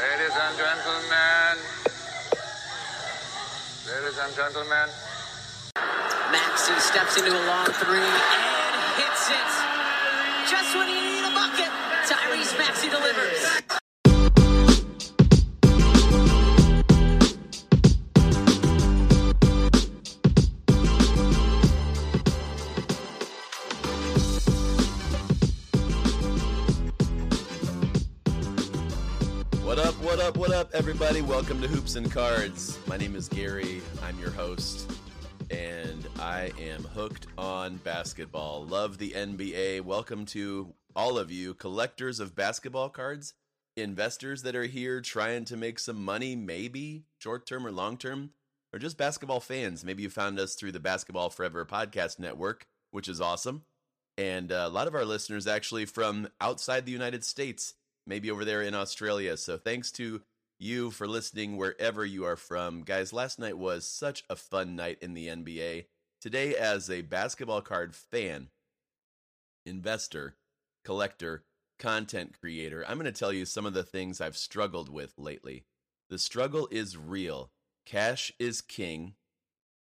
Ladies and gentlemen. Ladies and gentlemen. Maxey steps into a long three and hits it. Just when you need a bucket, Tyrese Maxey delivers. Everybody? Welcome to Hoops and Cards. My name is Gary. I'm your host, and I am hooked on basketball. Love the NBA. Welcome to all of you, collectors of basketball cards, investors that are here trying to make some money, maybe short term or long term, or just basketball fans. Maybe you found us through the Basketball Forever podcast network, which is awesome. And uh, a lot of our listeners actually from outside the United States maybe over there in Australia. So thanks to you for listening wherever you are from. Guys, last night was such a fun night in the NBA. Today, as a basketball card fan, investor, collector, content creator, I'm going to tell you some of the things I've struggled with lately. The struggle is real. Cash is king.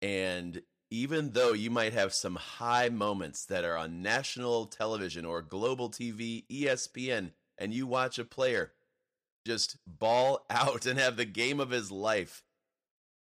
And even though you might have some high moments that are on national television or global TV, ESPN, and you watch a player just ball out and have the game of his life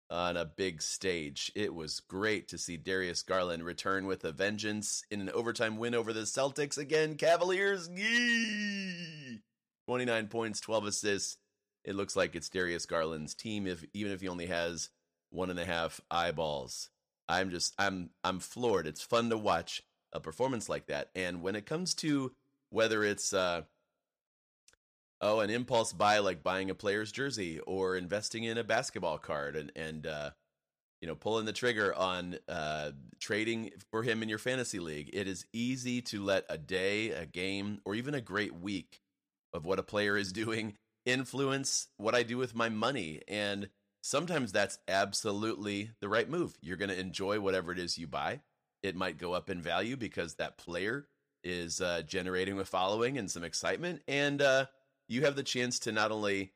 on a big stage. It was great to see Darius Garland return with a vengeance in an overtime win over the Celtics again. Cavaliers, yee! 29 points, 12 assists. It looks like it's Darius Garland's team, if even if he only has one and a half eyeballs. I'm just I'm I'm floored. It's fun to watch a performance like that. And when it comes to whether it's uh oh an impulse buy like buying a player's jersey or investing in a basketball card and and uh you know pulling the trigger on uh trading for him in your fantasy league. It is easy to let a day a game or even a great week of what a player is doing influence what i do with my money. And sometimes that's absolutely the right move. You're going to enjoy whatever it is you buy. It might go up in value because that player is uh, generating a following and some excitement and uh you have the chance to not only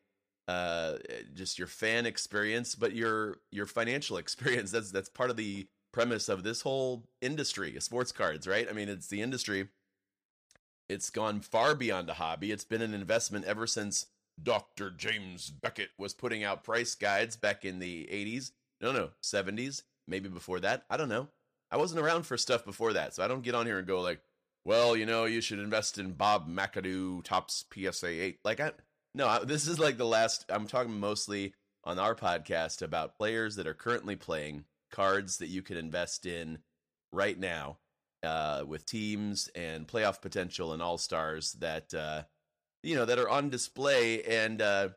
uh, just your fan experience, but your your financial experience. That's that's part of the premise of this whole industry, sports cards, right? I mean, it's the industry. It's gone far beyond a hobby. It's been an investment ever since Dr. James Beckett was putting out price guides back in the 80s. No, no, 70s, maybe before that. I don't know. I wasn't around for stuff before that, so I don't get on here and go like, well, you know, you should invest in Bob McAdoo Topps PSA 8. Like, I, no, I, this is like the last, I'm talking mostly on our podcast about players that are currently playing cards that you can invest in right now uh, with teams and playoff potential and all stars that, uh, you know, that are on display. And uh,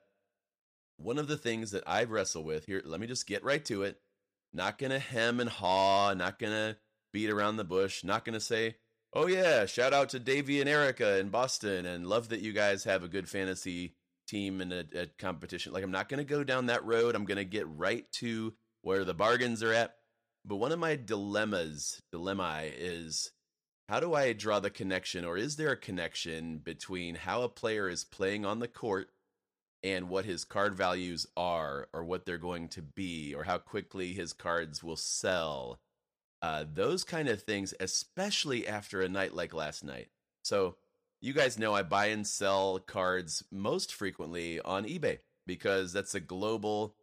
one of the things that I've wrestled with here, let me just get right to it. Not going to hem and haw, not going to beat around the bush, not going to say, Oh yeah, shout out to Davey and Erica in Boston, and love that you guys have a good fantasy team and a, competition. Like I'm not going to go down that road. I'm going to get right to where the bargains are at. But one of my dilemmas, dilemma is how do I draw the connection, or is there a connection between how a player is playing on the court and what his card values are, or what they're going to be, or how quickly his cards will sell? Uh, those kind of things, especially after a night like last night. So, you guys know I buy and sell cards most frequently on eBay because that's a global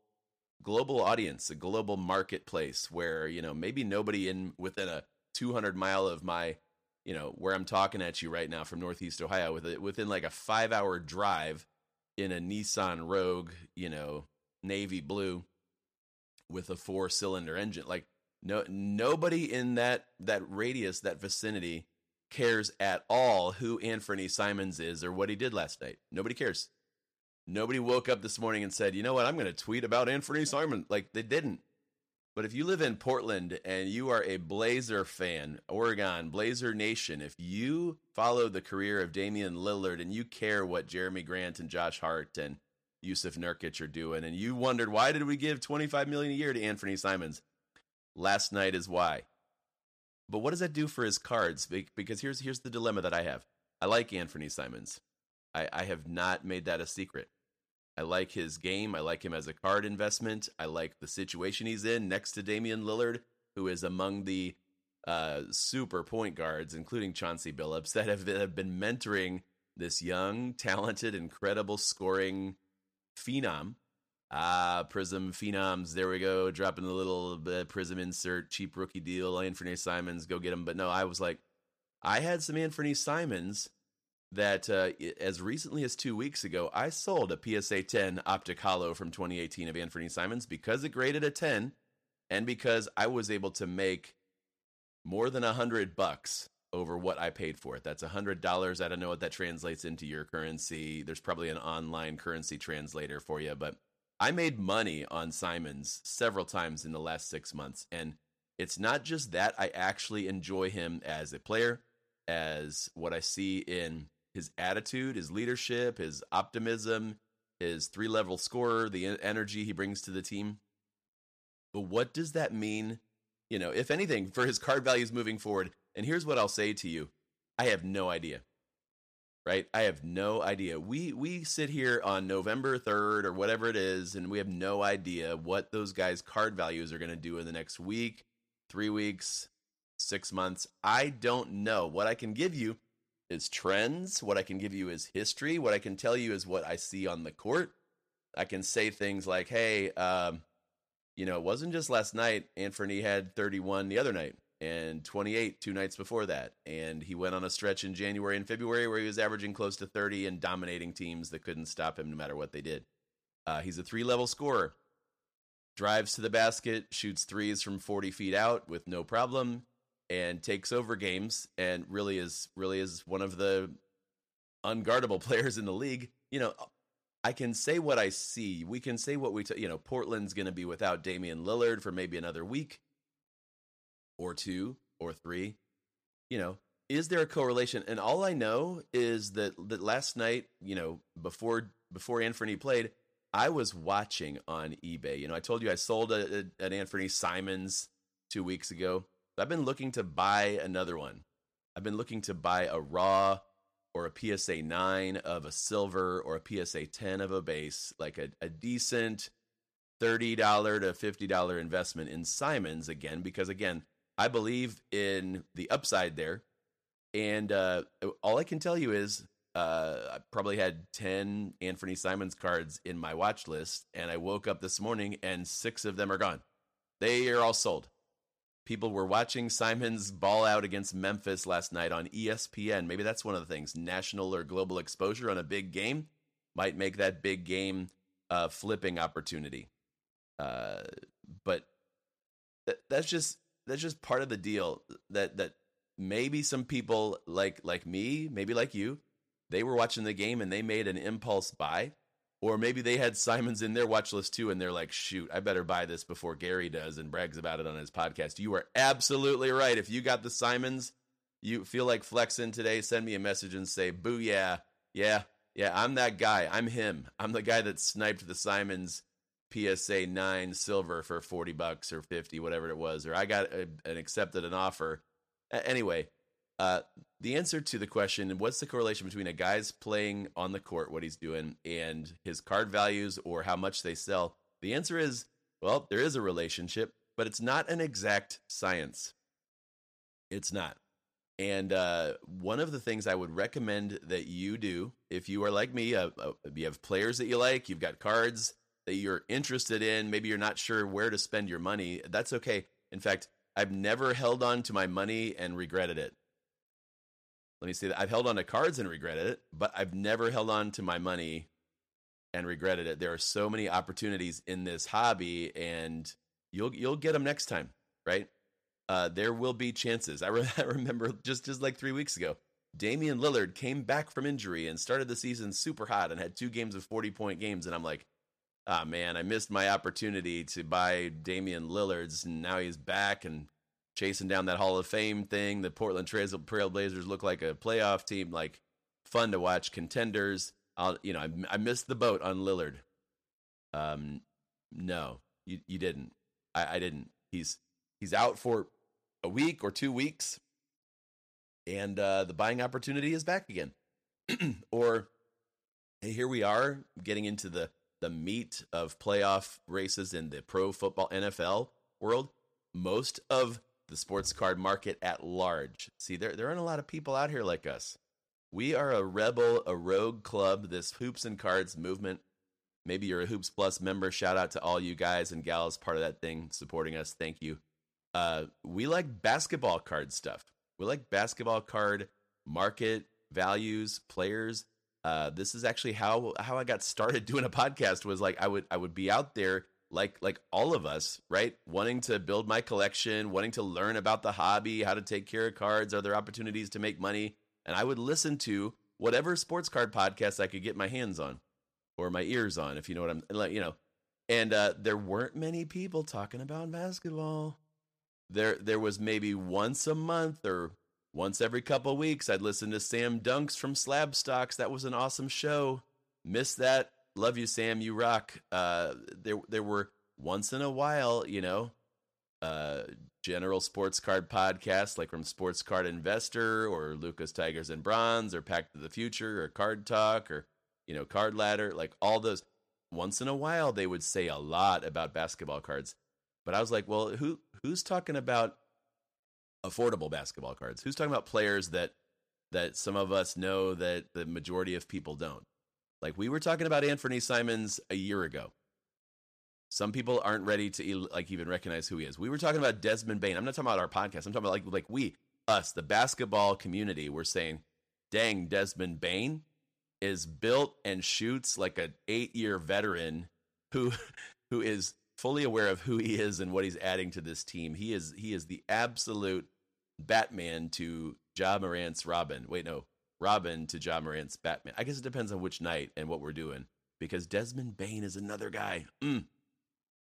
global audience, a global marketplace where, you know, maybe nobody in within a 200 mile of my, you know, where I'm talking at you right now from Northeast Ohio with it within like a 5-hour drive in a Nissan Rogue, you know, navy blue with a four-cylinder engine. Like no, nobody in that that radius, that vicinity, cares at all who Anthony Simons is or what he did last night. Nobody cares. Nobody woke up this morning and said, "You know what? I'm going to tweet about Anthony Simon." Like they didn't. But if you live in Portland and you are a Blazer fan, Oregon, Blazer Nation, if you follow the career of Damian Lillard and you care what Jerami Grant and Josh Hart and Jusuf Nurkic are doing, and you wondered why did we give 25 million a year to Anthony Simons? Last night is why. But what does that do for his cards? Because here's here's the dilemma that I have. I like Anthony Simons. I, I have not made that a secret. I like his game. I like him as a card investment. I like the situation he's in next to Damian Lillard, who is among the uh, super point guards, including Chauncey Billups, that have, have been mentoring this young, talented, incredible scoring phenom. Ah, Prism Phenoms. There we go. Dropping the little uh, Prism insert, cheap rookie deal. Anthony Simons, go get him. But no, I was like, I had some Anthony Simons that uh, as recently as two weeks ago, I sold a PSA 10 Optic Holo from 2018 of Anthony Simons because it graded a 10 and because I was able to make more than a hundred bucks over what I paid for it. That's a hundred dollars. I don't know what that translates into your currency. There's probably an online currency translator for you, but I made money on Simons several times in the last six months. And it's not just that I actually enjoy him as a player, as what I see in his attitude, his leadership, his optimism, his three level scorer, the energy he brings to the team. But what does that mean? You know, if anything, for his card values moving forward. And here's what I'll say to you I have no idea. Right? I have no idea. We we sit here on November 3rd or whatever it is, and we have no idea what those guys' card values are going to do in the next week, three weeks, six months. I don't know. What I can give you is trends. What I can give you is history. What I can tell you is what I see on the court. I can say things like, hey, um, you know, it wasn't just last night. Anthony had 31 the other night and 28 two nights before that. And he went on a stretch in January and February where he was averaging close to 30 and dominating teams that couldn't stop him no matter what they did. Uh, he's a three level scorer. Drives to the basket, shoots threes from 40 feet out with no problem and takes over games and really is really is one of the unguardable players in the league. You know, I can say what I see. We can say what we, t- you know, Portland's going to be without Damian Lillard for maybe another week or two or three. You know, is there a correlation? And all I know is that that last night, you know, before before Anthony played, I was watching on eBay. You know, I told you I sold a, a, an Anthony Simons two weeks ago. I've been looking to buy another one. I've been looking to buy a raw or a PSA 9 of a silver or a PSA 10 of a base, like a, a decent $30 to $50 investment in Simons again, because again, I believe in the upside there. And uh, all I can tell you is uh, I probably had 10 Anthony Simons cards in my watch list, and I woke up this morning and six of them are gone. They are all sold. People were watching Simons ball out against Memphis last night on ESPN. Maybe that's one of the things. National or global exposure on a big game might make that big game uh, flipping opportunity. Uh, but th- that's just that's just part of the deal. That that maybe some people like like me, maybe like you, they were watching the game and they made an impulse buy or maybe they had Simons in their watch list too, and they're like, shoot, I better buy this before Gary does and brags about it on his podcast. You are absolutely right. If you got the Simons, you feel like flexing today, send me a message and say, boo, yeah, yeah, yeah, I'm that guy. I'm him. I'm the guy that sniped the Simons PSA 9 silver for 40 bucks or 50, whatever it was, or I got a, an accepted an offer. Anyway, uh, the answer to the question, what's the correlation between a guy's playing on the court, what he's doing, and his card values or how much they sell? The answer is, well, there is a relationship, but it's not an exact science. It's not. And uh, one of the things I would recommend that you do, if you are like me, uh, uh, you have players that you like, you've got cards that you're interested in, maybe you're not sure where to spend your money, that's okay. In fact, I've never held on to my money and regretted it let me say that I've held on to cards and regretted it, but I've never held on to my money and regretted it. There are so many opportunities in this hobby, and you'll you'll get them next time, right? Uh, there will be chances. I, re- I remember just just like three weeks ago, Damian Lillard came back from injury and started the season super hot and had two games of forty point games, and I'm like, ah oh, man, I missed my opportunity to buy Damian Lillard's, and now he's back and chasing down that Hall of Fame thing. The Portland Trail Trailblazers look like a playoff team, like fun to watch, contenders. I'll, you know, I, I missed the boat on Lillard. Um, no, you you didn't. I, I didn't. He's he's out for a week or two weeks, and uh, the buying opportunity is back again. or hey, here we are getting into the the meat of playoff races in the pro football NFL world, most of the sports card market at large. See, there there aren't a lot of people out here like us. We are a rebel, a rogue club, this hoops and cards movement. Maybe you're a Hoops Plus member. Shout out to all you guys and gals part of that thing supporting us. Thank you. Uh, we like basketball card stuff. We like basketball card market values, players. Uh, this is actually how how I got started doing a podcast. Was like I would I would be out there like like all of us, right? Wanting to build my collection, wanting to learn about the hobby, how to take care of cards, are there opportunities to make money? and I would listen to whatever sports card podcast I could get my hands on or my ears on, if you know what I'm like, you know. And uh, there weren't many people talking about basketball. There, there was maybe once a month or once every couple weeks. I'd listen to Sam Dunks from Slabstox. That was an awesome show. Miss that. Love you, Sam. You rock. Uh, there, there were once in a while, you know, uh, general sports card podcasts like from Sports Card Investor or Lucas Tigers and Bronze or Pack to the Future or Card Talk or you know Card Ladder like all those once in a while they would say a lot about basketball cards but I was like well who who's talking about affordable basketball cards who's talking about players that that some of us know that the majority of people don't like we were talking about Anthony Simons a year ago some people aren't ready to like even recognize who he is. We were talking about Desmond Bane. I'm not talking about our podcast. I'm talking about like like we, us, the basketball community. We're saying, dang, Desmond Bane is built and shoots like an eight year veteran who who is fully aware of who he is and what he's adding to this team. He is he is the absolute Batman to Ja Morant's Robin. Wait, no, Robin to Ja Morant's Batman. I guess it depends on which night and what we're doing because Desmond Bane is another guy. Mm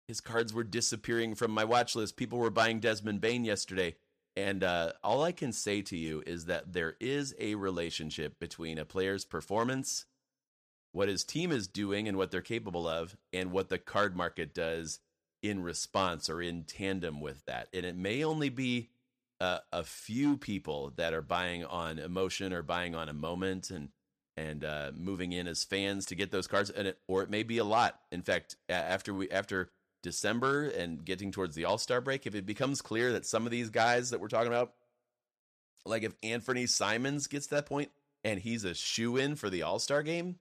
his cards were disappearing from my watch list. People were buying Desmond Bane yesterday. And uh, all I can say to you is that there is a relationship between a player's performance, what his team is doing and what they're capable of, and what the card market does in response or in tandem with that. And it may only be uh, a few people that are buying on emotion or buying on a moment and and uh, moving in as fans to get those cards, and it, or it may be a lot. In fact, after we after December and getting towards the All Star break, if it becomes clear that some of these guys that we're talking about, like if Anthony Simons gets that point and he's a shoe in for the All Star game,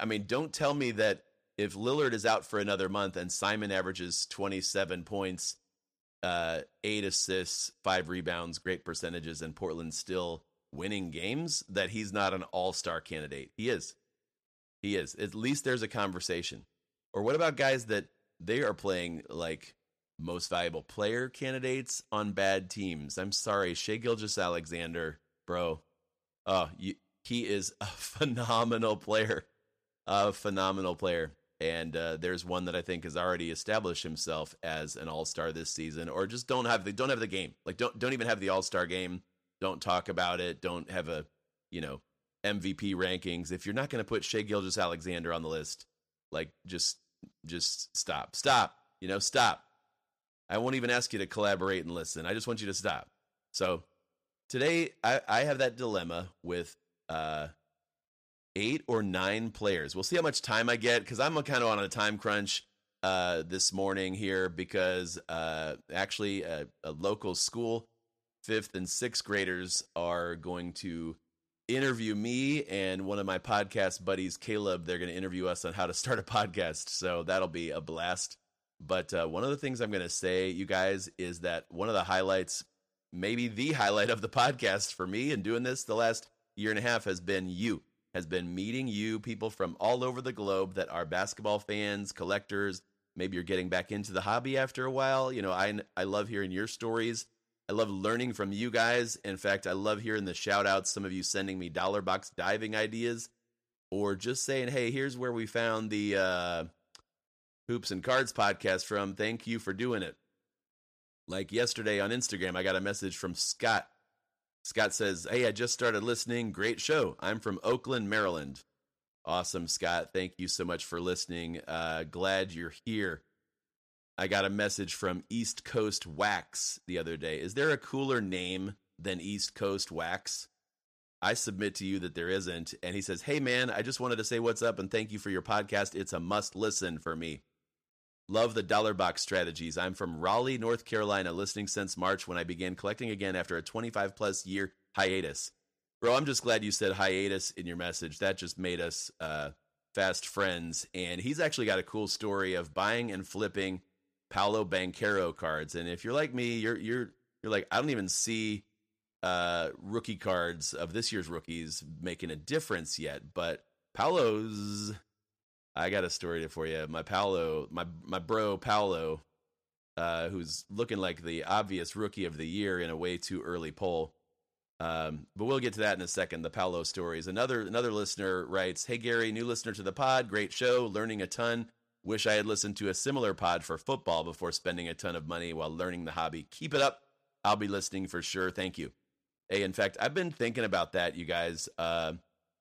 I mean, don't tell me that if Lillard is out for another month and Simon averages 27 points, uh, eight assists, five rebounds, great percentages, and Portland still winning games, that he's not an all star candidate. He is. He is. At least there's a conversation. Or what about guys that they are playing like most valuable player candidates on bad teams. I'm sorry, Shai Gilgeous-Alexander, bro. Oh, you, he is a phenomenal player, a phenomenal player. And uh, there's one that I think has already established himself as an all star this season, or just don't have the don't have the game. Like don't don't even have the all star game. Don't talk about it. Don't have a you know MVP rankings. If you're not going to put Shai Gilgeous-Alexander on the list, like just just stop. Stop. You know, stop. I won't even ask you to collaborate and listen. I just want you to stop. So today I, I have that dilemma with uh, eight or nine players. We'll see how much time I get because I'm kind of on a time crunch uh, this morning here because uh, actually a, a local school, fifth and sixth graders are going to interview me and one of my podcast buddies, Caleb. They're going to interview us on how to start a podcast. So that'll be a blast. But uh, one of the things I'm going to say, you guys, is that one of the highlights, maybe the highlight of the podcast for me and doing this the last year and a half has been you, has been meeting you, people from all over the globe that are basketball fans, collectors. Maybe you're getting back into the hobby after a while. You know, I I love hearing your stories I love learning from you guys. In fact, I love hearing the shout outs, some of you sending me dollar box diving ideas or just saying, hey, here's where we found the uh, Hoops and Cards podcast from. Thank you for doing it. Like yesterday on Instagram, I got a message from Scott. Scott says, Hey, I just started listening. Great show. I'm from Oakland, Maryland. Awesome, Scott. Thank you so much for listening. Uh, glad you're here. I got a message from East Coast Wax the other day. Is there a cooler name than East Coast Wax? I submit to you that there isn't. And he says, Hey, man, I just wanted to say what's up and thank you for your podcast. It's a must listen for me. Love the dollar box strategies. I'm from Raleigh, North Carolina, listening since March when I began collecting again after a 25 plus year hiatus. Bro, I'm just glad you said hiatus in your message. That just made us uh, fast friends. And he's actually got a cool story of buying and flipping Paolo Banchero cards. And if you're like me, you're you're you're like, I don't even see uh, rookie cards of this year's rookies making a difference yet. But Paolo's I got a story for you. My Paolo, my my bro Paolo, uh, who's looking like the obvious rookie of the year in a way too early poll. Um, but we'll get to that in a second. The Paolo stories. Another another listener writes, "Hey Gary, new listener to the pod. Great show, learning a ton. Wish I had listened to a similar pod for football before spending a ton of money while learning the hobby. Keep it up. I'll be listening for sure. Thank you." Hey, in fact, I've been thinking about that, you guys. Uh,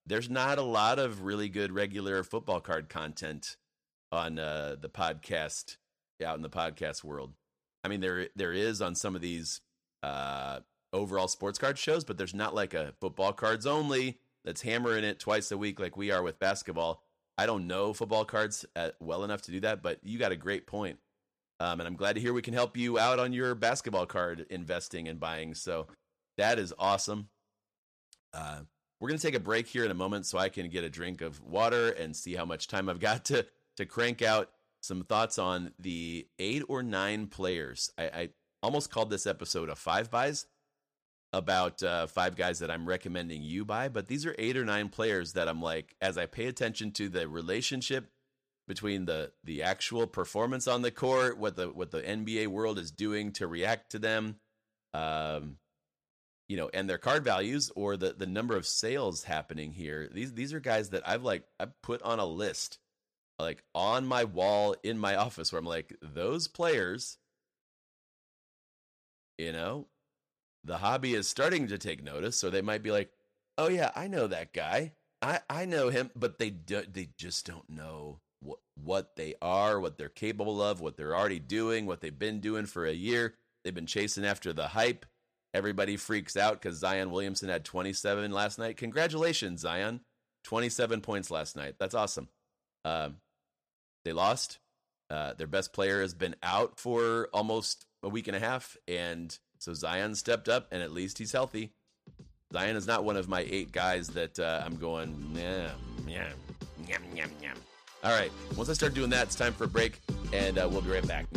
there's not a lot of really good regular football card content on uh, the podcast out in the podcast world. I mean, there there is on some of these uh, overall sports card shows, but there's not like a football cards only that's hammering it twice a week like we are with basketball. I don't know football cards at, uh, well enough to do that, but you got a great point. Um, and I'm glad to hear we can help you out on your basketball card investing and buying. So that is awesome. Uh, we're going to take a break here in a moment so I can get a drink of water and see how much time I've got to to crank out some thoughts on the eight or nine players. I, I almost called this episode a five buys about uh, five guys that I'm recommending you buy, but these are eight or nine players that I'm like, as I pay attention to the relationship between the the actual performance on the court, what the what the NBA world is doing to react to them, um, you know, and their card values or the the number of sales happening here. These these are guys that I've like I've put on a list like on my wall in my office where I'm like those players you know, the hobby is starting to take notice, so they might be like, "Oh yeah, I know that guy. I I know him," but they do, they just don't know what what they are, what they're capable of, what they're already doing, what they've been doing for a year. They've been chasing after the hype Everybody freaks out because Zion Williamson had 27 last night. Congratulations, Zion. 27 points last night. That's awesome. Um, they lost. Uh, their best player has been out for almost a week and a half. And so Zion stepped up, and at least he's healthy. Zion is not one of my eight guys that uh, I'm going, yeah, yeah, yum, yum, yum. All right. Once I start doing that, it's time for a break, and uh, we'll be right back.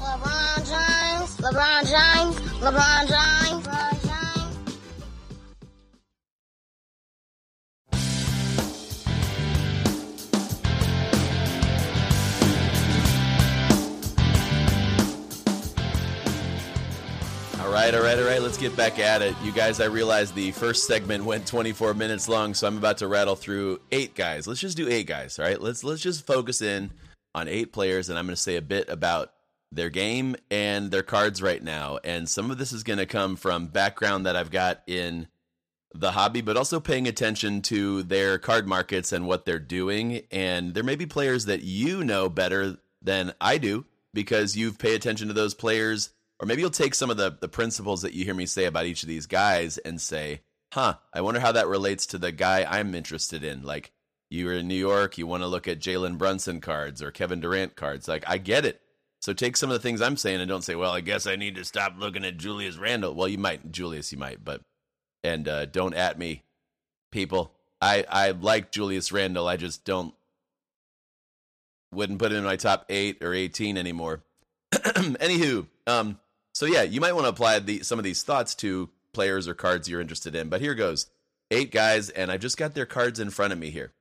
LeBron LeBron James, LeBron James, LeBron James. All right, all right, all right. Let's get back at it. You guys, I realize the first segment went 24 minutes long, so I'm about to rattle through eight guys. Let's just do eight guys, all right? Let's let's just focus in on eight players and I'm going to say a bit about their game and their cards right now. And some of this is going to come from background that I've got in the hobby, but also paying attention to their card markets and what they're doing. And there may be players that you know better than I do because you've paid attention to those players. Or maybe you'll take some of the, the principles that you hear me say about each of these guys and say, huh, I wonder how that relates to the guy I'm interested in. Like, you are in New York, you want to look at Jalen Brunson cards or Kevin Durant cards. Like, I get it. So take some of the things I'm saying and don't say, well, I guess I need to stop looking at Julius Randle. Well, you might, Julius, you might, but, and uh, don't at me, people. I, I like Julius Randle. I just don't, wouldn't put him in my top eight or 18 anymore. Anywho, um, so yeah, you might want to apply the, some of these thoughts to players or cards you're interested in. But here goes eight guys, and I've just got their cards in front of me here.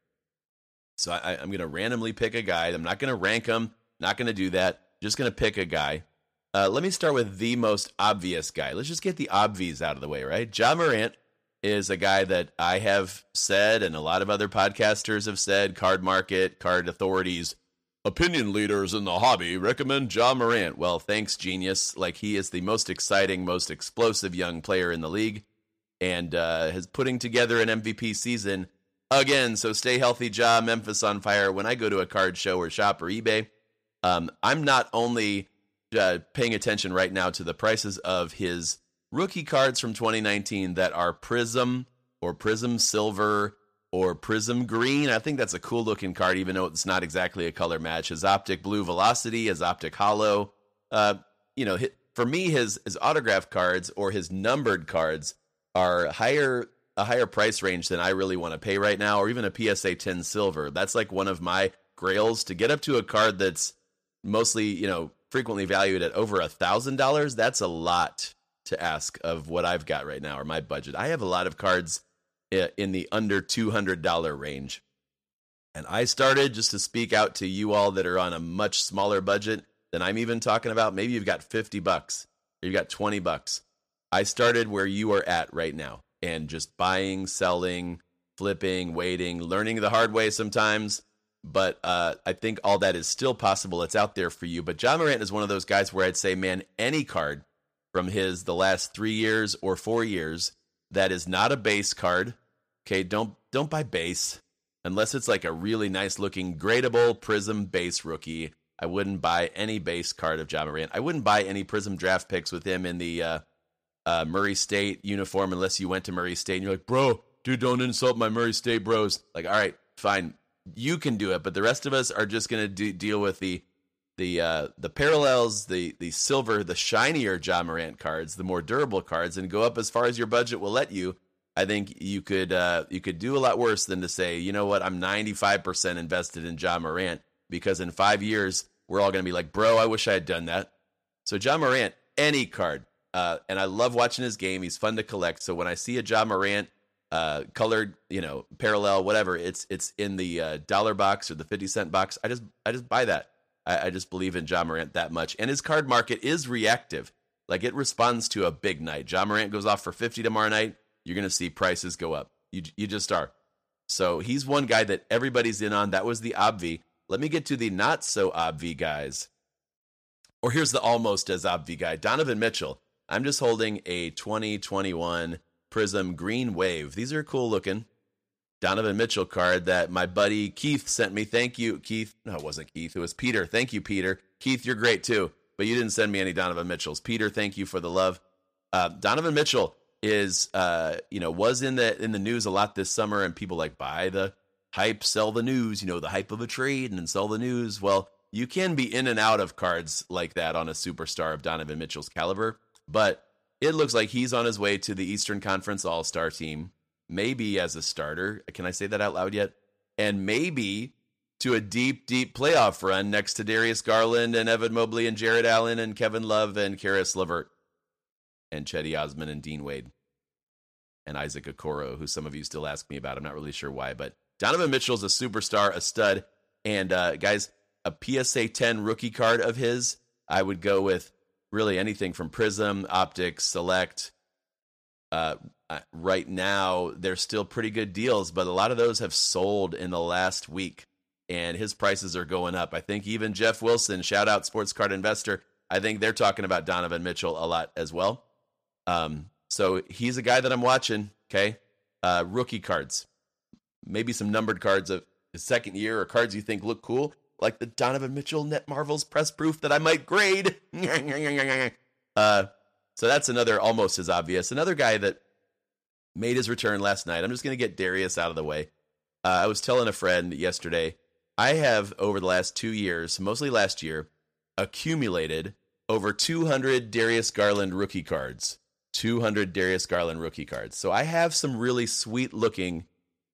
So I, I'm going to randomly pick a guy. I'm not going to rank them, not going to do that. Just going to pick a guy. Uh, let me start with the most obvious guy. Let's just get the obvious out of the way, right? Ja Morant is a guy that I have said, and a lot of other podcasters have said, card market, card authorities, opinion leaders in the hobby recommend Ja Morant. Well, thanks, genius. Like, he is the most exciting, most explosive young player in the league and uh, is putting together an MVP season again. So stay healthy, Ja. Memphis on fire. When I go to a card show or shop or eBay, um, I'm not only uh, paying attention right now to the prices of his rookie cards from 2019 that are Prism or Prism Silver or Prism Green. I think that's a cool looking card, even though it's not exactly a color match. His Optic Blue Velocity, his Optic Holo. Uh, you know, for me, his his autograph cards or his numbered cards are higher a higher price range than I really want to pay right now, or even a PSA 10 silver. That's like one of my grails to get up to a card that's mostly, you know, frequently valued at over a thousand dollars. That's a lot to ask of what I've got right now or my budget. I have a lot of cards in the under $200 range. And I started just to speak out to you all that are on a much smaller budget than I'm even talking about. Maybe you've got 50 bucks, or you've got 20 bucks. I started where you are at right now and just buying, selling, flipping, waiting, learning the hard way sometimes. But uh, I think all that is still possible. It's out there for you. But Ja Morant is one of those guys where I'd say, man, any card from his the last three years or four years that is not a base card. Okay, don't don't buy base unless it's like a really nice looking gradable Prism base rookie. I wouldn't buy any base card of Ja Morant. I wouldn't buy any Prism draft picks with him in the uh, uh, Murray State uniform unless you went to Murray State and you're like, bro, dude, don't insult my Murray State bros. Like, all right, fine, you can do it, but the rest of us are just going to de- deal with the the uh, the parallels, the the silver, the shinier Ja Morant cards, the more durable cards, and go up as far as your budget will let you. I think you could uh, you could do a lot worse than to say, you know what, I'm 95% invested in Ja Morant because in five years we're all going to be like, bro, I wish I had done that. So Ja Morant, any card, uh, and I love watching his game. He's fun to collect. So when I see a Ja Morant uh, colored, you know, parallel, whatever, it's it's in the uh, dollar box or the fifty cent box. I just I just buy that. I, I just believe in Ja Morant that much, and his card market is reactive. Like it responds to a big night. Ja Morant goes off for fifty tomorrow night. You're gonna see prices go up. You you just are. So he's one guy that everybody's in on. That was the obvi. Let me get to the not so obvi guys. Or here's the almost as obvi guy, Donovan Mitchell. I'm just holding a 2021 Prism Green Wave. These are cool looking. Donovan Mitchell card that my buddy Keith sent me. Thank you, Keith. No, it wasn't Keith. It was Peter. Thank you, Peter. Keith, you're great too, but you didn't send me any Donovan Mitchells. Peter, thank you for the love. Uh, Donovan Mitchell is, uh, you know, was in the in the news a lot this summer, and people like buy the hype, sell the news. You know, the hype of a trade and sell the news. Well, you can be in and out of cards like that on a superstar of Donovan Mitchell's caliber but it looks like he's on his way to the Eastern Conference All Star team, maybe as a starter. Can I say that out loud yet? And maybe to a deep, deep playoff run next to Darius Garland and Evan Mobley and Jarrett Allen and Kevin Love and Caris LeVert and Cedi Osman and Dean Wade and Isaac Okoro, who some of you still ask me about. I'm not really sure why, but Donovan Mitchell's a superstar, a stud. And uh, guys, a PSA 10 rookie card of his, I would go with really anything from Prism, Optics, Select. Uh, right now, they're still pretty good deals, but a lot of those have sold in the last week, and his prices are going up. I think even Jeff Wilson, shout out Sports Card Investor, I think they're talking about Donovan Mitchell a lot as well. Um, so he's a guy that I'm watching. Okay, uh, rookie cards, maybe some numbered cards of his second year or cards you think look cool like the Donovan Mitchell Net Marvels press proof that I might grade. uh, so that's another almost as obvious. Another guy that made his return last night. I'm just going to get Darius out of the way. Uh, I was telling a friend yesterday, I have over the last two years, mostly last year, accumulated over 200 Darius Garland rookie cards. 200 Darius Garland rookie cards. So I have some really sweet looking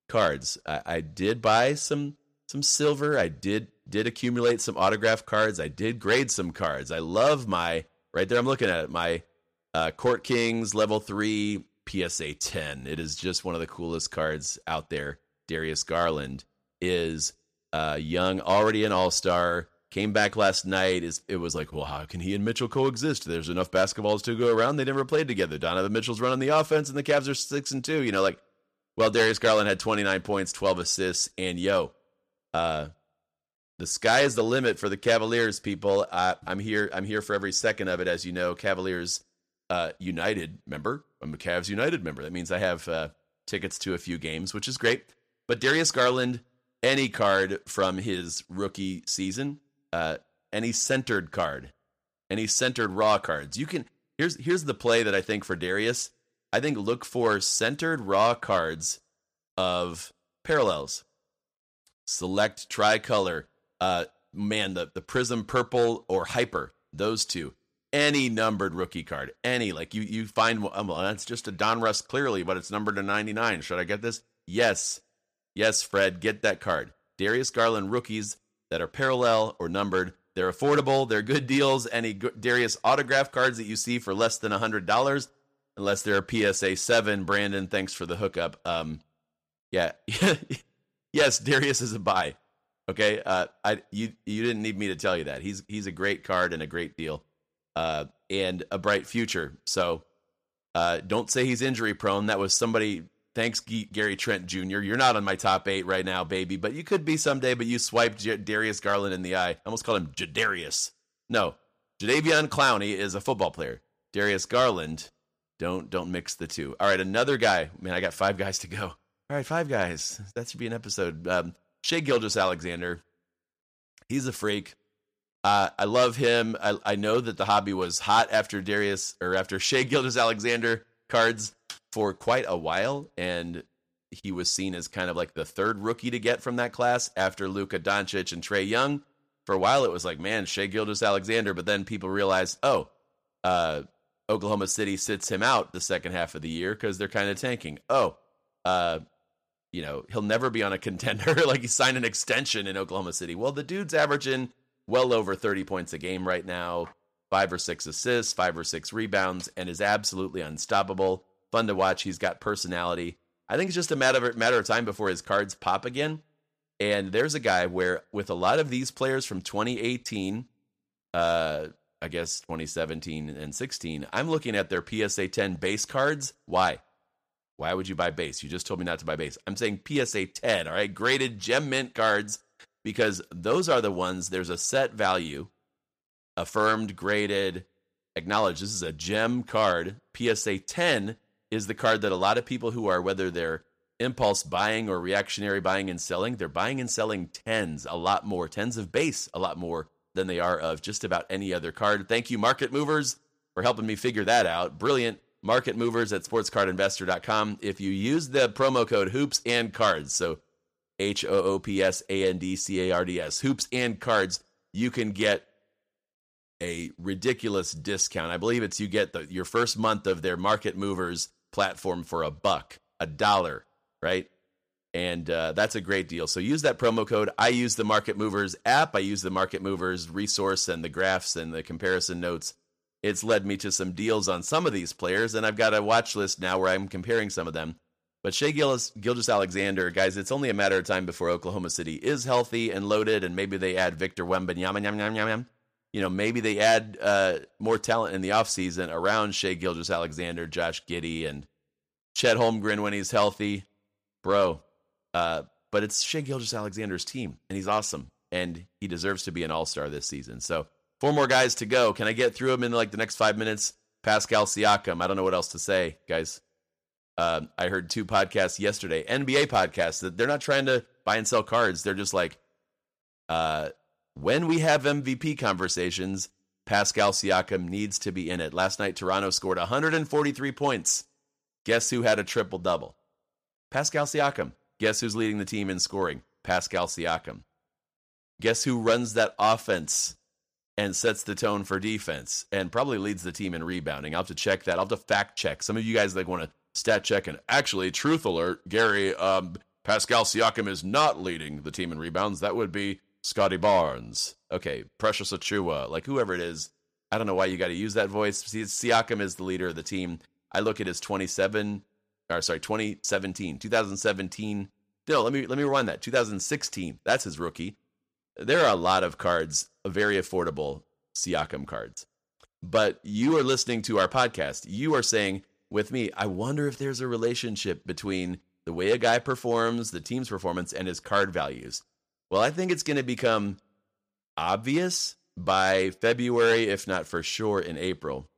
cards. I, I did buy some some silver. I did did accumulate some autograph cards. I did grade some cards. I love my right there. I'm looking at it. My uh, Court Kings level three PSA 10. It is just one of the coolest cards out there. Darius Garland is uh, young, already an All Star. Came back last night. Is it was like, well, how can he and Mitchell coexist? There's enough basketballs to go around. They never played together. Donovan Mitchell's running the offense, and the Cavs are six and two. You know, like, well, Darius Garland had 29 points, 12 assists, and yo, uh, the sky is the limit for the Cavaliers, people. Uh, I'm here. I'm here for every second of it, as you know. Cavaliers uh, United member. I'm a Cavs United member. That means I have uh, tickets to a few games, which is great. But Darius Garland, any card from his rookie season, uh, any centered card, any centered raw cards, you can. Here's here's the play that I think for Darius. I think look for centered raw cards of parallels. Select tricolor. Uh, man, the the prism purple or hyper. Those two. Any numbered rookie card, any like you you find well, that's just a Donruss clearly, but it's numbered to ninety nine. Should I get this? Yes, yes, Fred, get that card. Darius Garland rookies that are parallel or numbered. They're affordable. They're good deals. Any Darius autograph cards that you see for less than a hundred dollars, unless they're a PSA seven. Brandon, thanks for the hookup. Um, yeah, yes, Darius is a buy. Okay, uh, I you you didn't need me to tell you that he's he's a great card and a great deal, uh, and a bright future. So, uh, don't say he's injury prone. That was somebody. Thanks, Gary Trent Jr. You're not on my top eight right now, baby, but you could be someday. But you swiped J- Darius Garland in the eye. I almost called him Jadarius. No, Jadeveon Clowney is a football player. Darius Garland, don't don't mix the two. All right, another guy. Man, I got five guys to go. All right, five guys. That should be an episode. Um, Shai Gilgeous-Alexander. He's a freak. Uh, I love him. I, I know that the hobby was hot after Darius or after Shai Gilgeous-Alexander cards for quite a while, and he was seen as kind of like the third rookie to get from that class after Luka Doncic and Trae Young. For a while, it was like, man, Shai Gilgeous-Alexander, but then people realized, oh, uh, Oklahoma City sits him out the second half of the year because they're kind of tanking. Oh, uh, you know, he'll never be on a contender. like he signed an extension in Oklahoma City. Well, the dude's averaging well over 30 points a game right now, five or six assists, five or six rebounds, and is absolutely unstoppable. Fun to watch. He's got personality. I think it's just a matter of, matter of time before his cards pop again. And there's a guy where, with a lot of these players from 2018, uh, I guess 2017 and 16, I'm looking at their PSA 10 base cards. Why? Why would you buy base? You just told me not to buy base. I'm saying PSA 10, all right? Graded gem mint cards because those are the ones there's a set value, affirmed, graded, acknowledged. This is a gem card. PSA 10 is the card that a lot of people who are, whether they're impulse buying or reactionary buying and selling, they're buying and selling tens, a lot more, tens of base, a lot more than they are of just about any other card. Thank you, market movers, for helping me figure that out. Brilliant market movers at sportscardinvestor.com. If you use the promo code hoops and cards, so H O O P S A N D C A R D S, hoops and cards, you can get a ridiculous discount. I believe it's you get the, your first month of their market movers platform for a buck, a dollar, right? And uh, that's a great deal. So use that promo code. I use the Market Movers app. I use the Market Movers resource and the graphs and the comparison notes it's led me to some deals on some of these players, and I've got a watch list now where I'm comparing some of them. But Shai Gillis, Gilgeous-Alexander, guys, it's only a matter of time before Oklahoma City is healthy and loaded, and maybe they add Victor Wembanyama. You know, maybe they add uh, more talent in the offseason around Shai Gilgeous-Alexander, Josh Giddey, and Chet Holmgren when he's healthy. Bro, uh, but it's Shai Gilgeous-Alexander's team, and he's awesome, and he deserves to be an all-star this season. So Four more guys to go. Can I get through them in like the next five minutes? Pascal Siakam. I don't know what else to say, guys. Uh, I heard two podcasts yesterday, NBA podcasts, that they're not trying to buy and sell cards. They're just like, uh, when we have MVP conversations, Pascal Siakam needs to be in it. Last night, Toronto scored 143 points. Guess who had a triple double? Pascal Siakam. Guess who's leading the team in scoring? Pascal Siakam. Guess who runs that offense? And sets the tone for defense and probably leads the team in rebounding. I'll have to check that. I'll have to fact check. Some of you guys like want to stat check and actually, truth alert, Gary, um, Pascal Siakam is not leading the team in rebounds. That would be Scottie Barnes. Okay, Precious Achiuwa, like whoever it is. I don't know why you got to use that voice. See, Siakam is the leader of the team. I look at his 27, or sorry, 2017, 2017. No, let me let me rewind that. 2016. That's his rookie there are a lot of cards, very affordable Siakam cards. But you are listening to our podcast. You are saying with me, I wonder if there's a relationship between the way a guy performs, the team's performance, and his card values. Well, I think it's going to become obvious by February, if not for sure in April,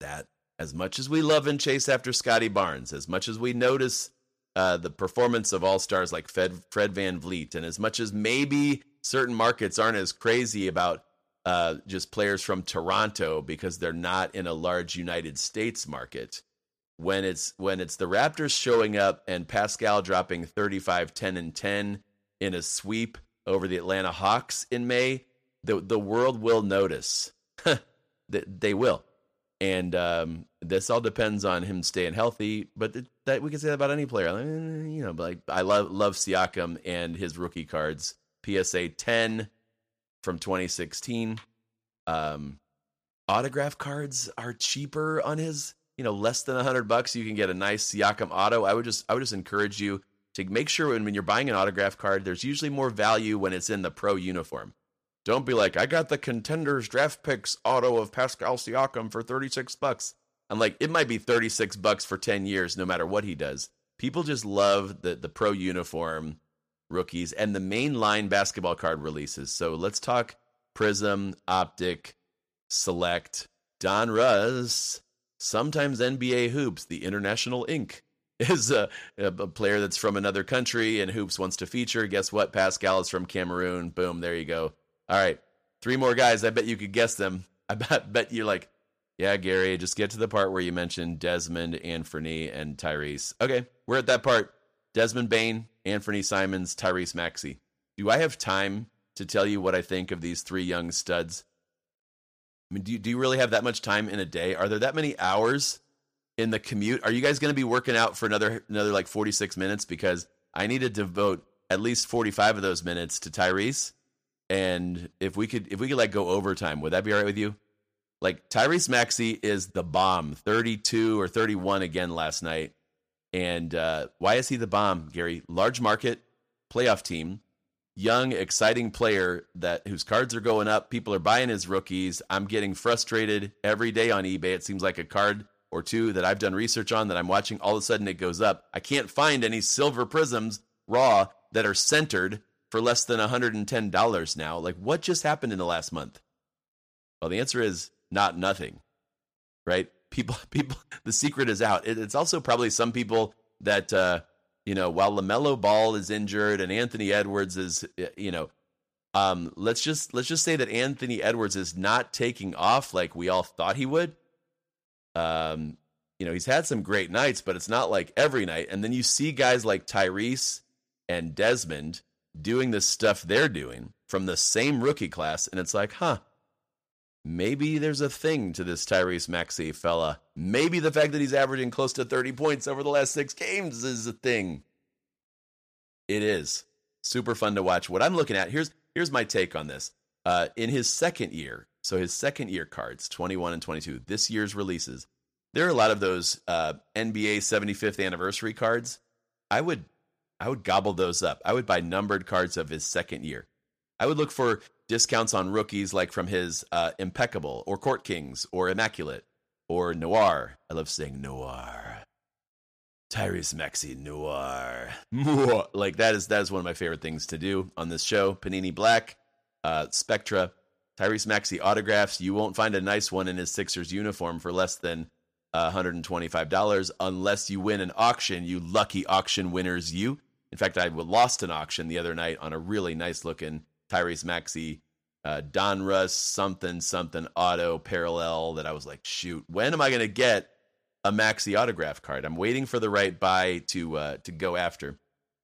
that as much as we love and chase after Scottie Barnes, as much as we notice uh, the performance of all stars like Fred, Fred VanVleet, and as much as maybe certain markets aren't as crazy about uh, just players from Toronto because they're not in a large United States market. When it's when it's the Raptors showing up and Pascal dropping 35 10 and 10 in a sweep over the Atlanta Hawks in May, the the world will notice. they will. And um, this all depends on him staying healthy, but that we can say that about any player. You know, like I love love Siakam and his rookie cards. PSA 10 from 2016. Um, autograph cards are cheaper on his, you know, less than 100 bucks. You can get a nice Siakam auto. I would just I would just encourage you to make sure when, when you're buying an autograph card, there's usually more value when it's in the pro uniform. Don't be like, I got the contenders draft picks auto of Pascal Siakam for 36 bucks. I'm like, it might be 36 bucks for 10 years, no matter what he does. People just love the, the pro uniform rookies and the mainline basketball card releases. So let's talk Prism, Optic, Select, Donruss, sometimes NBA Hoops, the International Inc. is a, a, player that's from another country and Hoops wants to feature. Guess what? Pascal is from Cameroon. Boom, there you go. All right, three more guys. I bet you could guess them. I bet, bet you're like, yeah, Gary, just get to the part where you mentioned Desmond, Anthony, and Tyrese. Okay, we're at that part. Desmond Bane, Anthony Simons, Tyrese Maxey. Do I have time to tell you what I think of these three young studs? I mean, do you, do you really have that much time in a day? Are there that many hours in the commute? Are you guys going to be working out for another another like 46 minutes? Because I need to devote at least 45 of those minutes to Tyrese and if we could if we could like go overtime, would that be all right with you? Like Tyrese Maxey is the bomb, 32 or 31 again last night. And uh, why is he the bomb, Gary? Large market playoff team, young, exciting player that whose cards are going up. People are buying his rookies. I'm getting frustrated every day on eBay. It seems like a card or two that I've done research on that I'm watching. All of a sudden, it goes up. I can't find any silver prisms raw that are centered for less than $110 now. Like, what just happened in the last month? Well, the answer is not nothing, right? People, people, the secret is out. it's also probably some people that, uh, you know, while LaMelo Ball is injured and Anthony Edwards is, you know, um, let's just let's just say that Anthony Edwards is not taking off like we all thought he would. Um, you know, he's had some great nights, but it's not like every night. And then you see guys like Tyrese and Desmond doing the stuff they're doing from the same rookie class, and it's like, huh, maybe there's a thing to this Tyrese Maxey fella. Maybe the fact that he's averaging close to 30 points over the last six games is a thing. It is super fun to watch. What I'm looking at here's here's my take on this. Uh, in his second year, so his second year cards, 21 and 22, this year's releases, there are a lot of those uh, NBA 75th anniversary cards. I would I would gobble those up. I would buy numbered cards of his second year. I would look for discounts on rookies like from his uh, Impeccable or Court Kings or Immaculate or Noir. I love saying Noir. Tyrese Maxey Noir. like that is that is one of my favorite things to do on this show. Panini Black, uh, Spectra, Tyrese Maxey autographs. You won't find a nice one in his Sixers uniform for less than $125 unless you win an auction. You lucky auction winners, you. In fact, I lost an auction the other night on a really nice looking Tyrese Maxey uh, Donruss something something auto parallel that I was like, shoot, when am I going to get a Maxey autograph card? I'm waiting for the right buy to uh, to go after.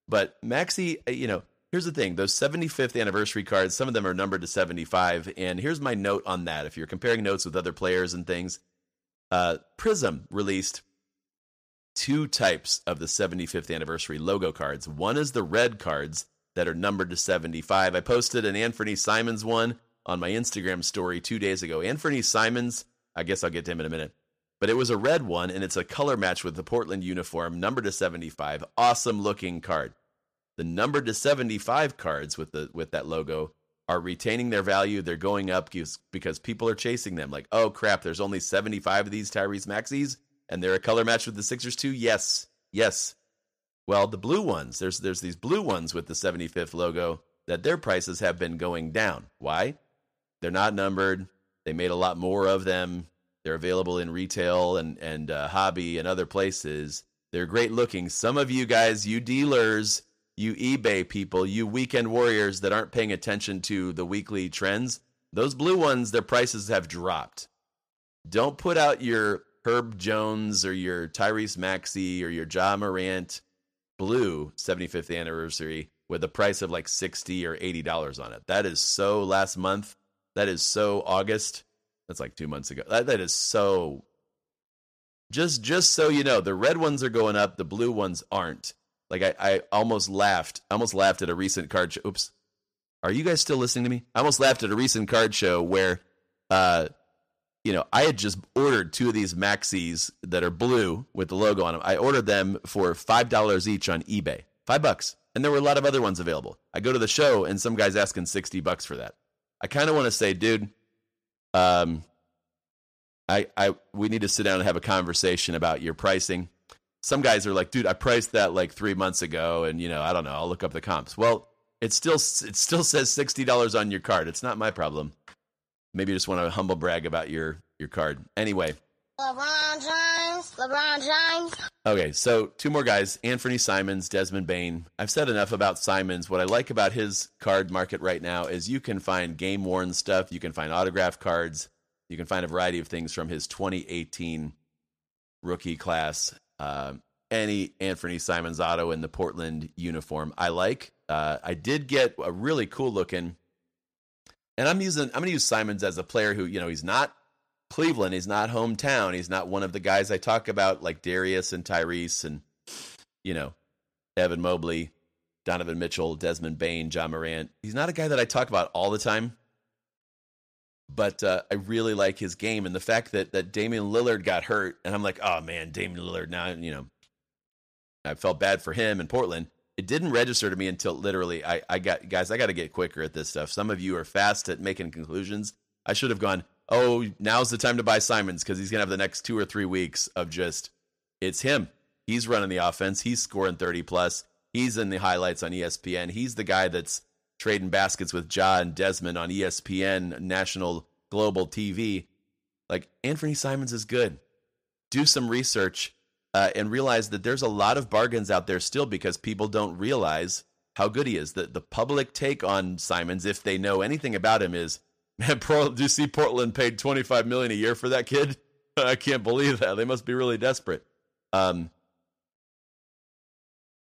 But Maxey, uh, you know, here's the thing: those 75th anniversary cards, some of them are numbered to 75. And here's my note on that: if you're comparing notes with other players and things, uh, Prism released two types of the 75th anniversary logo cards. One is the red cards that are numbered to 75. I posted an Anthony Simons one on my Instagram story two days ago. Anthony Simons, I guess I'll get to him in a minute, but it was a red one and it's a color match with the Portland uniform, numbered to 75. Awesome looking card. The numbered to 75 cards with the with that logo are retaining their value. They're going up because people are chasing them. Like, oh crap, there's only 75 of these Tyrese Maxeys and they're a color match with the Sixers too? Yes. Yes. Well, the blue ones, there's there's these blue ones with the 75th logo that their prices have been going down. Why? They're not numbered. They made a lot more of them. They're available in retail and and uh, hobby and other places. They're great looking. Some of you guys, you dealers, you eBay people, you weekend warriors that aren't paying attention to the weekly trends, Those blue ones, their prices have dropped. Don't put out your Herb Jones or your Tyrese Maxey or your Ja Morant blue 75th anniversary with a price of like 60 or 80 dollars on it. That is so last month. That is so August. That's like 2 months ago. That, that is so just just so you know, the red ones are going up, the blue ones aren't. Like I, I almost laughed. Almost laughed at a recent card show. Oops. Are you guys still listening to me? I almost laughed at a recent card show where uh you know, I had just ordered two of these Maxeys that are blue with the logo on them. I ordered them for five dollars each on eBay, five bucks, and there were a lot of other ones available. I go to the show and some guy's asking sixty bucks for that. I kind of want to say, dude, um, I, I, we need to sit down and have a conversation about your pricing. Some guys are like, dude, I priced that like three months ago, and you know, I don't know, I'll look up the comps. Well, it still, it still says sixty dollars on your card. It's not my problem. Maybe you just want to humble brag about your your card. Anyway. LeBron James. LeBron James. Okay, so two more guys: Anthony Simons, Desmond Bane. I've said enough about Simons. What I like about his card market right now is you can find game worn stuff, you can find autograph cards, you can find a variety of things from his 2018 rookie class. Uh, any Anthony Simons auto in the Portland uniform, I like. Uh, I did get a really cool looking and I'm using I'm going to use Simons as a player who, you know, he's not Cleveland, he's not hometown, he's not one of the guys I talk about like Darius and Tyrese and you know, Evan Mobley, Donovan Mitchell, Desmond Bane, John Morant. He's not a guy that I talk about all the time. But uh, I really like his game and the fact that that Damian Lillard got hurt and I'm like, "Oh man, Damian Lillard now, you know, I felt bad for him in Portland it didn't register to me until literally I, I got guys i got to get quicker at this stuff. Some of you are fast at making conclusions. I should have gone oh now's the time to buy simons because he's to have the next two or three weeks of just it's him. He's running the offense. He's scoring 30 plus. He's in the highlights on espn he's the guy that's trading baskets with and desmond on espn national global tv like anthony simons is good. Do some research uh, and realize that there's a lot of bargains out there still because people don't realize how good he is. The the public take on Simons, if they know anything about him, is man. do you see Portland paid 25 million a year for that kid? I can't believe that. They must be really desperate. Um,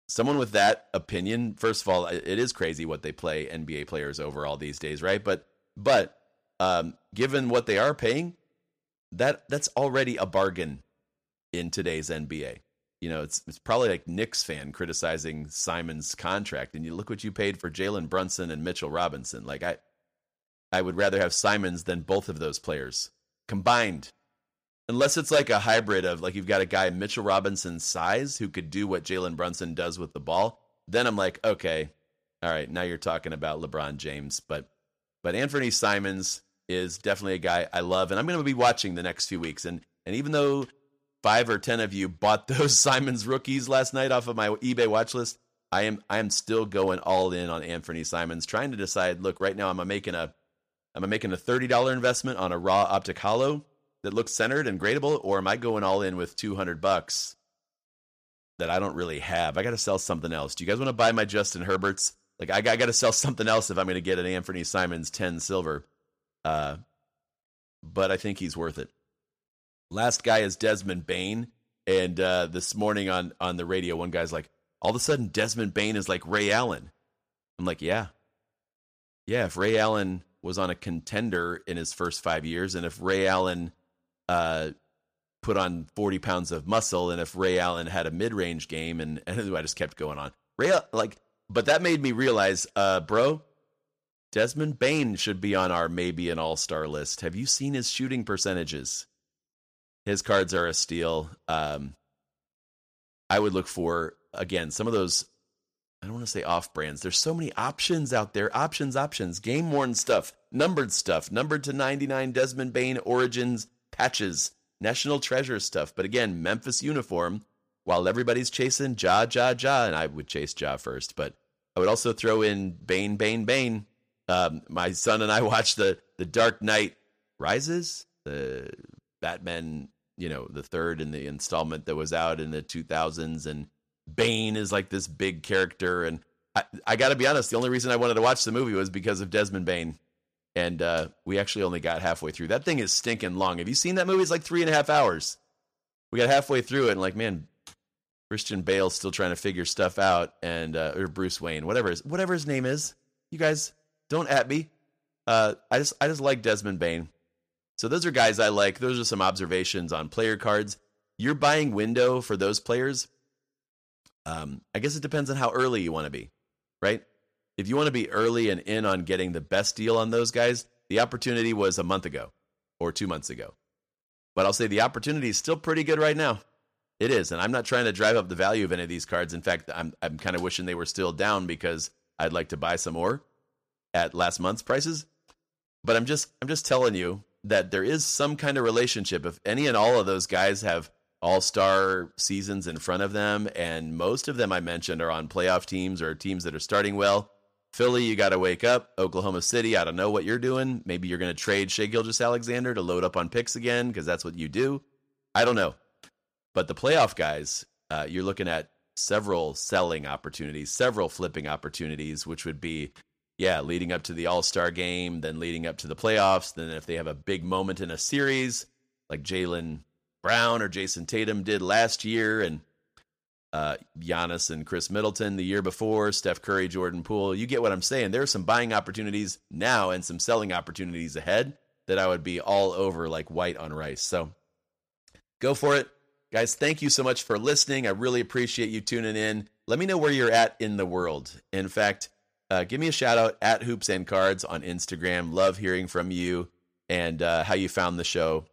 someone with that opinion, first of all, it is crazy what they play NBA players overall these days, right? But but um, given what they are paying, that that's already a bargain in today's NBA. You know, it's it's probably like Knicks fan criticizing Simon's contract, and you look what you paid for Jalen Brunson and Mitchell Robinson. Like I, I would rather have Simons than both of those players combined, unless it's like a hybrid of like you've got a guy Mitchell Robinson's size who could do what Jalen Brunson does with the ball. Then I'm like, okay, all right, now you're talking about LeBron James, but but Anthony Simons is definitely a guy I love, and I'm going to be watching the next few weeks. And and even though five or ten of you bought those Simons rookies last night off of my eBay watch list. I am I am still going all in on Anthony Simons, trying to decide. Look, right now I'm making a am I making a thirty dollar investment on a raw Optic Holo that looks centered and gradable, or am I going all in with two hundred bucks that I don't really have? I got to sell something else. Do you guys want to buy my Justin Herberts? Like I, I got to sell something else if I'm going to get an Anthony Simons ten silver. Uh, but I think he's worth it. Last guy is Desmond Bane, And uh, this morning on on the radio, one guy's like, all of a sudden Desmond Bane is like Ray Allen. I'm like, yeah, yeah. If Ray Allen was on a contender in his first five years, and if Ray Allen uh, put on 40 pounds of muscle, and if Ray Allen had a mid range game, and, and I just kept going on. Ray, like, but that made me realize, uh, bro, Desmond Bane should be on our maybe an all star list. Have you seen his shooting percentages? His cards are a steal. Um, I would look for again some of those. I don't want to say off brands. There's so many options out there. Options, options. Game worn stuff, numbered stuff, numbered to 99. Desmond Bane Origins patches, National Treasure stuff. But again, Memphis uniform. While everybody's chasing Ja, Ja, Ja, and I would chase Ja first, but I would also throw in Bane, Bane, Bane. Um, my son and I watched the the Dark Knight Rises, the Batman you know the third in the installment that was out in the 2000s and bane is like this big character and i, I gotta be honest the only reason i wanted to watch the movie was because of desmond bane and uh, we actually only got halfway through. That thing is stinking long. Have you seen that movie? It's like three and a half hours. We got halfway through it, and like, man, Christian Bale's still trying to figure stuff out, and uh, or Bruce Wayne, whatever his whatever his name is. You guys don't at me. Uh, I just I just like Desmond Bane. So those are guys I like. Those are some observations on player cards. You're buying window for those players. Um, I guess it depends on how early you want to be, right? If you want to be early and in on getting the best deal on those guys, the opportunity was a month ago or two months ago. But I'll say the opportunity is still pretty good right now. It is, and I'm not trying to drive up the value of any of these cards. In fact, I'm I'm kind of wishing they were still down because I'd like to buy some more at last month's prices. But I'm just I'm just telling you that there is some kind of relationship. If any and all of those guys have all star seasons in front of them, and most of them I mentioned are on playoff teams or teams that are starting well. Philly, you got to wake up. Oklahoma City, I don't know what you're doing. Maybe you're going to trade Shai Gilgeous Alexander to load up on picks again because that's what you do. I don't know. But the playoff guys, uh, you're looking at several selling opportunities, several flipping opportunities, which would be, yeah, leading up to the All Star game, then leading up to the playoffs. Then if they have a big moment in a series, like Jaylen Brown or Jayson Tatum did last year, and uh, Giannis and Khris Middleton the year before, Steph Curry, Jordan Poole. You get what I'm saying. There are some buying opportunities now and some selling opportunities ahead that I would be all over like white on rice. So go for it. Guys, thank you so much for listening. I really appreciate you tuning in. Let me know where you're at in the world. In fact, uh, give me a shout out at Hoops and Cards on Instagram. Love hearing from you and uh, how you found the show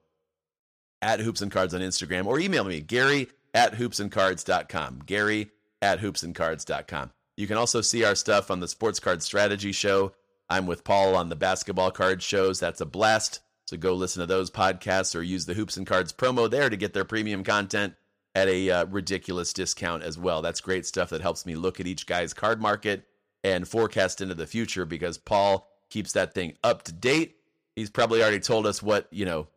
at Hoops and Cards on Instagram or email me, Gary at hoopsandcards.com. Gary at hoopsandcards.com. You can also see our stuff on the Sports Card Strategy Show. I'm with Paul on the basketball card shows. That's a blast. So go listen to those podcasts or use the Hoops and Cards promo there to get their premium content at a uh, ridiculous discount as well. That's great stuff that helps me look at each guy's card market and forecast into the future because Paul keeps that thing up to date. He's probably already told us what, you know,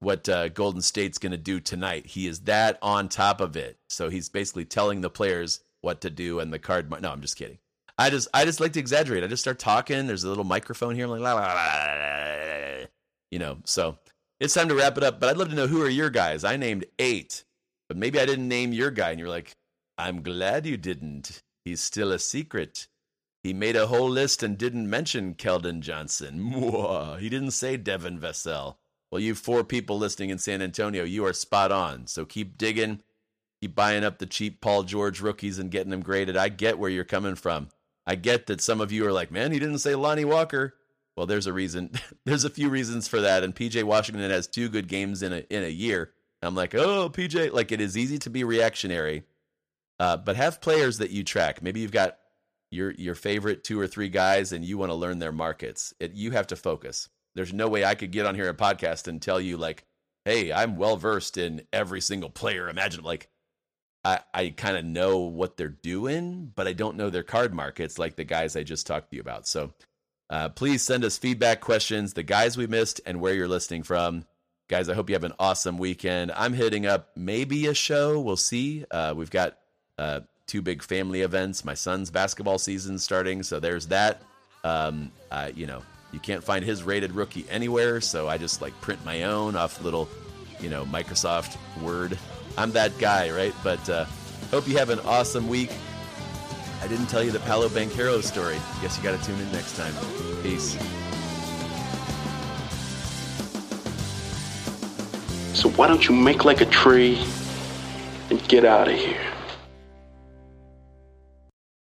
what uh, Golden State's going to do tonight. He is that on top of it. So he's basically telling the players what to do and the card. Mar- no, I'm just kidding. I just I just like to exaggerate. I just start talking. There's a little microphone here. I'm like, la, la, la, you know. So it's time to wrap it up. But I'd love to know who are your guys. I named eight, but maybe I didn't name your guy, and you're like, I'm glad you didn't. He's still a secret. He made a whole list and didn't mention Keldon Johnson. Mwah. He didn't say Devin Vassell. Well, you four people listening in San Antonio, you are spot on. So keep digging, keep buying up the cheap Paul George rookies and getting them graded. I get where you're coming from. I get that some of you are like, man, he didn't say Lonnie Walker. Well, there's a reason. there's a few reasons for that. And PJ Washington has two good games in a in a year. I'm like, oh, PJ, like it is easy to be reactionary, uh, but have players that you track. Maybe you've got your your favorite two or three guys, and you want to learn their markets. It, you have to focus. There's no way I could get on here a podcast and tell you like, hey, I'm well versed in every single player imaginable. Like, I I kind of know what they're doing, but I don't know their card markets like the guys I just talked to you about. So. Uh, please send us feedback questions, the guys we missed, and where you're listening from. Guys, I hope you have an awesome weekend. I'm hitting up maybe a show. We'll see. Uh, we've got uh, two big family events. My son's basketball season starting, so there's that. Um, you know, you can't find his rated rookie anywhere, so I just like print my own off little, you know, Microsoft Word. I'm that guy, right? But uh, hope you have an awesome week. I didn't tell you the Paolo Banchero story. Guess you got to tune in next time. Peace. So why don't you make like a tree and get out of here?